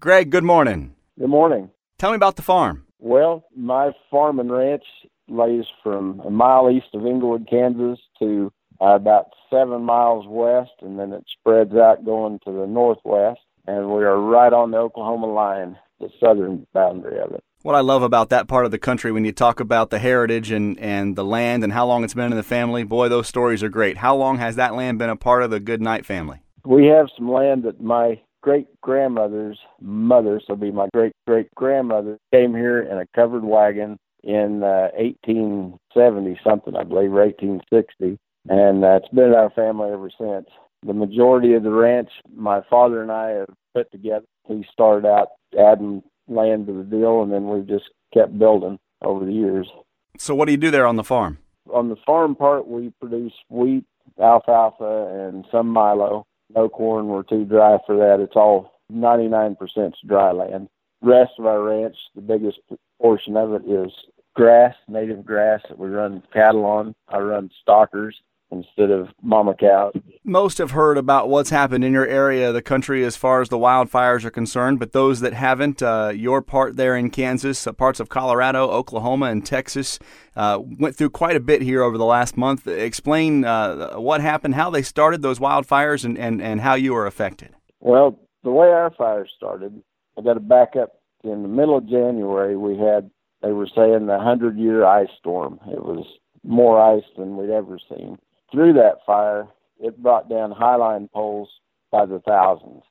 Greg, good morning. Good morning. Tell me about the farm. Well, my farm and ranch lays from a mile east of Englewood, Kansas to uh, about seven miles west, and then it spreads out going to the northwest. And we are right on the Oklahoma line, the southern boundary of it. What I love about that part of the country when you talk about the heritage and, and the land and how long it's been in the family, boy, those stories are great. How long has that land been a part of the Goodnight family? We have some land that my great grandmother's mother, so be my great great grandmother, came here in a covered wagon in uh, 1870 something, I believe, or 1860, and uh, it's been in our family ever since. The majority of the ranch my father and I have put together. He started out adding land to the deal, and then we've just kept building over the years. So, what do you do there on the farm? On the farm part, we produce wheat, alfalfa, and some milo. No corn. We're too dry for that. It's all 99% dry land. Rest of our ranch, the biggest portion of it is grass, native grass that we run cattle on. I run stockers instead of mama cows. Most have heard about what's happened in your area of the country as far as the wildfires are concerned, but those that haven't, uh, your part there in Kansas, uh, parts of Colorado, Oklahoma, and Texas uh, went through quite a bit here over the last month. Explain uh, what happened, how they started those wildfires, and, and, and how you were affected. Well, the way our fire started, I got to back up. In the middle of January, we had, they were saying, the 100 year ice storm. It was more ice than we'd ever seen through that fire, it brought down highline poles by the thousands.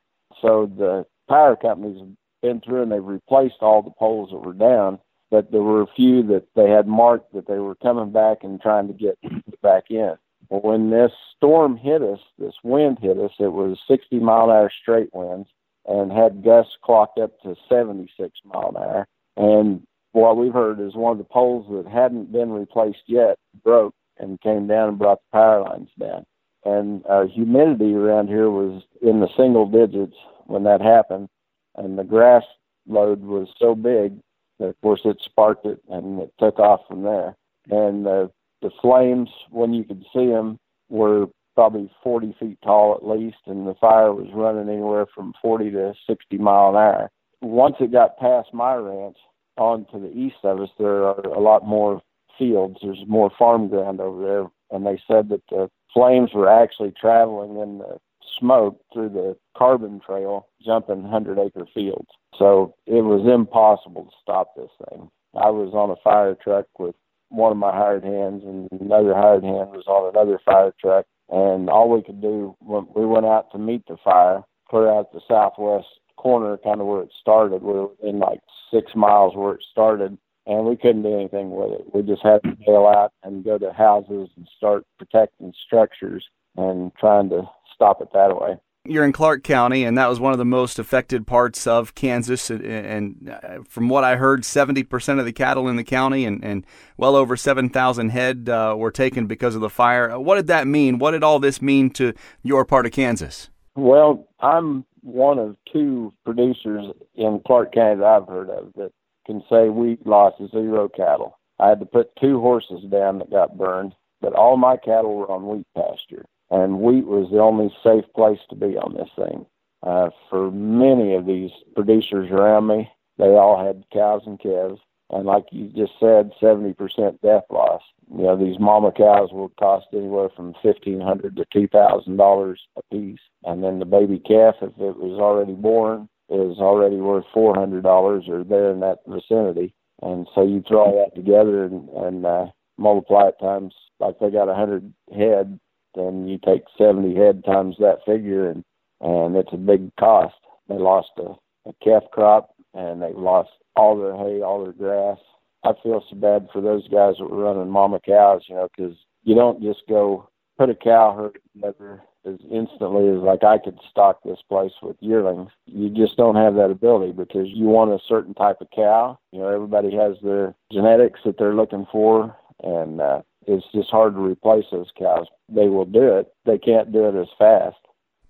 So the power companies have been through and they've replaced all the poles that were down, but there were a few that they had marked that they were coming back and trying to get back in. Well, when this storm hit us, this wind hit us, it was 60 mile an hour straight winds and had gusts clocked up to 76 mile an hour. And what we've heard is one of the poles that hadn't been replaced yet broke and came down and brought the power lines down. And our humidity around here was in the single digits when that happened, and the grass load was so big that, of course, it sparked it and it took off from there. And the the flames, when you could see them, were probably 40 feet tall at least, and the fire was running anywhere from 40 to 60 mile an hour. Once it got past my ranch on to the east of us, there are a lot more fields. There's more farm ground over there, and they said that the flames were actually traveling in the smoke through the carbon trail, jumping hundred acre fields. So it was impossible to stop this thing. I was on a fire truck with one of my hired hands, and another hired hand was on another fire truck. And all we could do when we went out to meet the fire, clear out the southwest corner, kind of where it started. We were in like six miles where it started, and we couldn't do anything with it. We just had to bail out and go to houses and start protecting structures and trying to stop it that way. You're in Clark County, and that was one of the most affected parts of Kansas. And uh, from what I heard, 70% of the cattle in the county and, and well over 7,000 head uh, were taken because of the fire. What did that mean? What did all this mean to your part of Kansas? Well, I'm one of two producers in Clark County that I've heard of that can say we lost zero cattle. I had to put two horses down that got burned, but all my cattle were on wheat pasture, and wheat was the only safe place to be on this thing. Uh, for many of these producers around me, they all had cows and calves, and like you just said, 70% death loss. You know, these mama cows will cost anywhere from fifteen hundred to two thousand dollars a piece, and then the baby calf, if it was already born, is already worth four hundred dollars or there in that vicinity. And so you throw all that together and, and uh, multiply it times like they got a hundred head, then you take seventy head times that figure, and and it's a big cost. They lost a, a calf crop and they lost all their hay, all their grass. I feel so bad for those guys that were running mama cows, you know, because you don't just go put a cow herd together as instantly as like I could stock this place with yearlings. You just don't have that ability because you want a certain type of cow. You know, everybody has their genetics that they're looking for, and uh, it's just hard to replace those cows. They will do it. They can't do it as fast.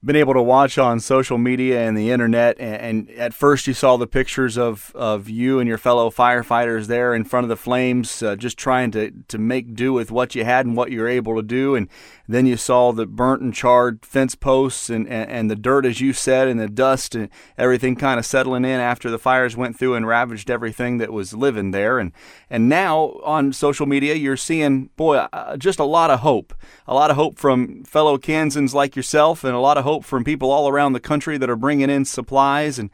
Been able to watch on social media and the internet. And, and, at first, you saw the pictures of, of you and your fellow firefighters there in front of the flames, uh, just trying to, to make do with what you had and what you were able to do. And then you saw the burnt and charred fence posts and, and, and the dirt, as you said, and the dust and everything kind of settling in after the fires went through and ravaged everything that was living there. And, and now on social media, you're seeing, boy, uh, just a lot of hope. A lot of hope from fellow Kansans like yourself and a lot of hope from people all around the country that are bringing in supplies and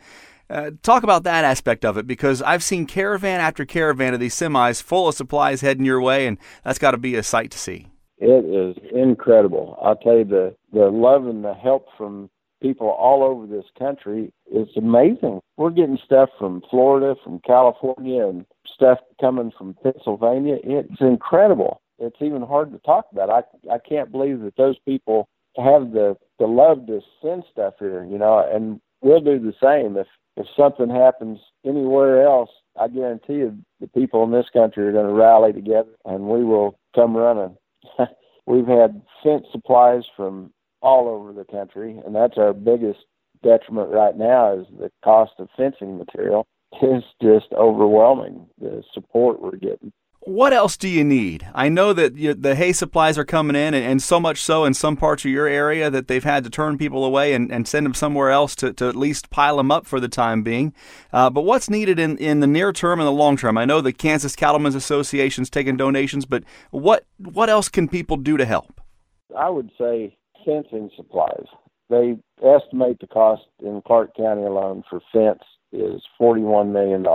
uh, talk about that aspect of it because I've seen caravan after caravan of these semis full of supplies heading your way, and that's got to be a sight to see. It is incredible. I'll tell you the the love and the help from people all over this country is amazing. We're getting stuff from Florida, from California, and stuff coming from Pennsylvania. It's incredible. It's even hard to talk about. I I can't believe that those people have the the love to send stuff here, you know, and we'll do the same. If if something happens anywhere else, I guarantee you the people in this country are going to rally together and we will come running. We've had fence supplies from all over the country, and that's our biggest detriment right now is the cost of fencing material is just overwhelming. The support we're getting. What else do you need? I know that you, the hay supplies are coming in, and, and, so much so in some parts of your area that they've had to turn people away and, and send them somewhere else to, to at least pile them up for the time being. Uh, but what's needed in, in the near term and the long term? I know the Kansas Cattlemen's Association's taking donations, but what what else can people do to help? I would say fencing supplies. They estimate the cost in Clark County alone for fence is $41 million.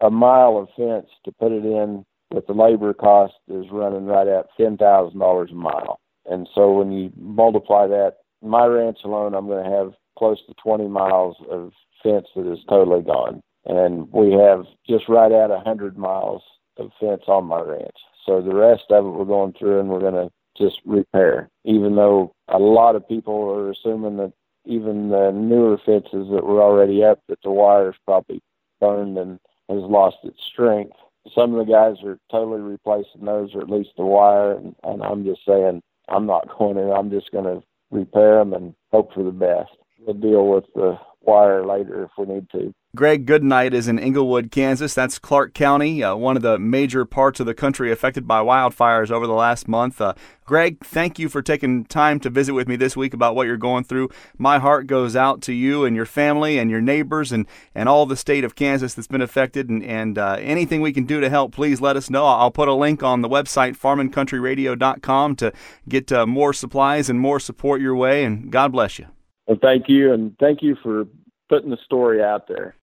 A mile of fence to put it in but the labor cost is running right at ten thousand dollars a mile. And so when you multiply that, my ranch alone, I'm going to have close to 20 miles of fence that is totally gone, and we have just right at 100 miles of fence on my ranch. So the rest of it we're going through and we're going to just repair. Even though a lot of people are assuming that even the newer fences that were already up, that the wire's probably burned and has lost its strength some of the guys are totally replacing those, or at least the wire. And, and I'm just saying, I'm not going to. I'm just going to repair them and hope for the best. We'll deal with the wire later if we need to. Greg Goodnight is in Englewood, Kansas. That's Clark County, uh, one of the major parts of the country affected by wildfires over the last month. Uh, Greg, thank you for taking time to visit with me this week about what you're going through. My heart goes out to you and your family and your neighbors and, and all the state of Kansas that's been affected. And, and uh, anything we can do to help, please let us know. I'll put a link on the website, farmandcountryradio.com, to get uh, more supplies and more support your way. And God bless you. Well, thank you. And thank you for putting the story out there.